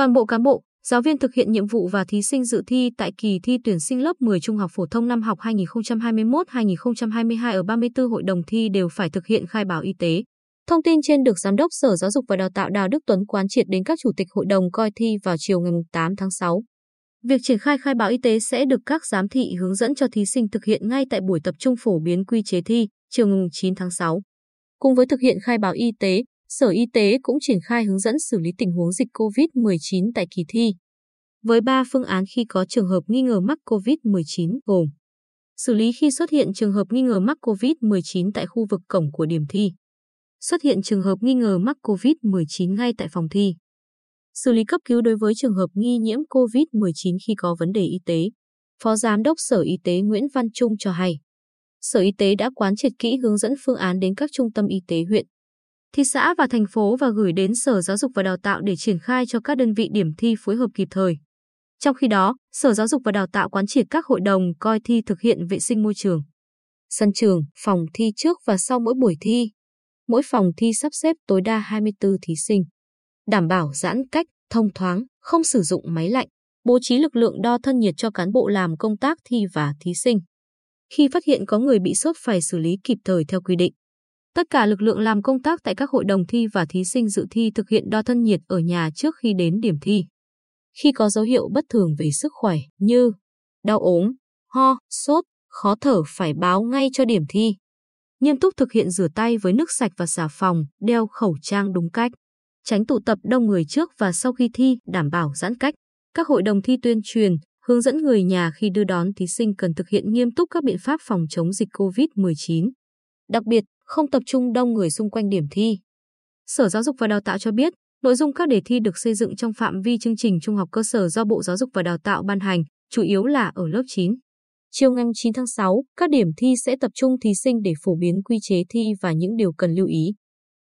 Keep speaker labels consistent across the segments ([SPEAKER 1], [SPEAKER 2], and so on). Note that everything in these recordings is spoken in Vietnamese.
[SPEAKER 1] Toàn bộ cán bộ, giáo viên thực hiện nhiệm vụ và thí sinh dự thi tại kỳ thi tuyển sinh lớp 10 trung học phổ thông năm học 2021-2022 ở 34 hội đồng thi đều phải thực hiện khai báo y tế. Thông tin trên được Giám đốc Sở Giáo dục và Đào tạo Đào Đức Tuấn quán triệt đến các chủ tịch hội đồng coi thi vào chiều ngày 8 tháng 6. Việc triển khai khai báo y tế sẽ được các giám thị hướng dẫn cho thí sinh thực hiện ngay tại buổi tập trung phổ biến quy chế thi chiều ngày 9 tháng 6. Cùng với thực hiện khai báo y tế, Sở Y tế cũng triển khai hướng dẫn xử lý tình huống dịch COVID-19 tại kỳ thi. Với 3 phương án khi có trường hợp nghi ngờ mắc COVID-19 gồm xử lý khi xuất hiện trường hợp nghi ngờ mắc COVID-19 tại khu vực cổng của điểm thi, xuất hiện trường hợp nghi ngờ mắc COVID-19 ngay tại phòng thi, xử lý cấp cứu đối với trường hợp nghi nhiễm COVID-19 khi có vấn đề y tế. Phó Giám đốc Sở Y tế Nguyễn Văn Trung cho hay, Sở Y tế đã quán triệt kỹ hướng dẫn phương án đến các trung tâm y tế huyện, thị xã và thành phố và gửi đến Sở Giáo dục và Đào tạo để triển khai cho các đơn vị điểm thi phối hợp kịp thời. Trong khi đó, Sở Giáo dục và Đào tạo quán triệt các hội đồng coi thi thực hiện vệ sinh môi trường, sân trường, phòng thi trước và sau mỗi buổi thi. Mỗi phòng thi sắp xếp tối đa 24 thí sinh. Đảm bảo giãn cách, thông thoáng, không sử dụng máy lạnh, bố trí lực lượng đo thân nhiệt cho cán bộ làm công tác thi và thí sinh. Khi phát hiện có người bị sốt phải xử lý kịp thời theo quy định. Tất cả lực lượng làm công tác tại các hội đồng thi và thí sinh dự thi thực hiện đo thân nhiệt ở nhà trước khi đến điểm thi. Khi có dấu hiệu bất thường về sức khỏe như đau ốm, ho, sốt, khó thở phải báo ngay cho điểm thi. Nghiêm túc thực hiện rửa tay với nước sạch và xà phòng, đeo khẩu trang đúng cách. Tránh tụ tập đông người trước và sau khi thi, đảm bảo giãn cách. Các hội đồng thi tuyên truyền, hướng dẫn người nhà khi đưa đón thí sinh cần thực hiện nghiêm túc các biện pháp phòng chống dịch COVID-19. Đặc biệt, không tập trung đông người xung quanh điểm thi. Sở Giáo dục và Đào tạo cho biết, nội dung các đề thi được xây dựng trong phạm vi chương trình trung học cơ sở do Bộ Giáo dục và Đào tạo ban hành, chủ yếu là ở lớp 9. Chiều ngày 9 tháng 6, các điểm thi sẽ tập trung thí sinh để phổ biến quy chế thi và những điều cần lưu ý.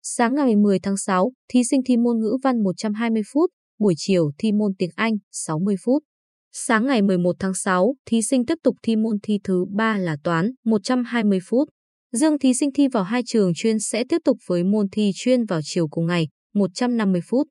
[SPEAKER 1] Sáng ngày 10 tháng 6, thí sinh thi môn ngữ văn 120 phút, buổi chiều thi môn tiếng Anh 60 phút. Sáng ngày 11 tháng 6, thí sinh tiếp tục thi môn thi thứ 3 là toán 120 phút. Dương thí sinh thi vào hai trường chuyên sẽ tiếp tục với môn thi chuyên vào chiều cùng ngày, 150 phút.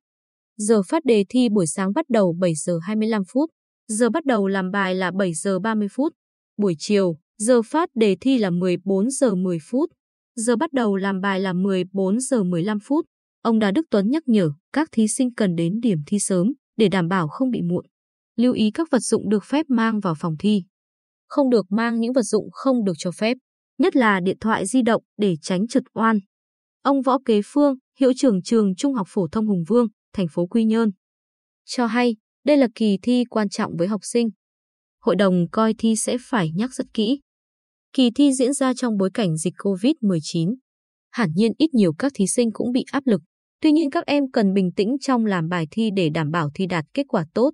[SPEAKER 1] Giờ phát đề thi buổi sáng bắt đầu 7 giờ 25 phút. Giờ bắt đầu làm bài là 7 giờ 30 phút. Buổi chiều, giờ phát đề thi là 14 giờ 10 phút. Giờ bắt đầu làm bài là 14 giờ 15 phút. Ông Đà Đức Tuấn nhắc nhở các thí sinh cần đến điểm thi sớm để đảm bảo không bị muộn. Lưu ý các vật dụng được phép mang vào phòng thi. Không được mang những vật dụng không được cho phép nhất là điện thoại di động để tránh trượt oan. Ông Võ Kế Phương, hiệu trưởng trường Trung học phổ thông Hùng Vương, thành phố Quy Nhơn, cho hay đây là kỳ thi quan trọng với học sinh. Hội đồng coi thi sẽ phải nhắc rất kỹ. Kỳ thi diễn ra trong bối cảnh dịch COVID-19. Hẳn nhiên ít nhiều các thí sinh cũng bị áp lực. Tuy nhiên các em cần bình tĩnh trong làm bài thi để đảm bảo thi đạt kết quả tốt.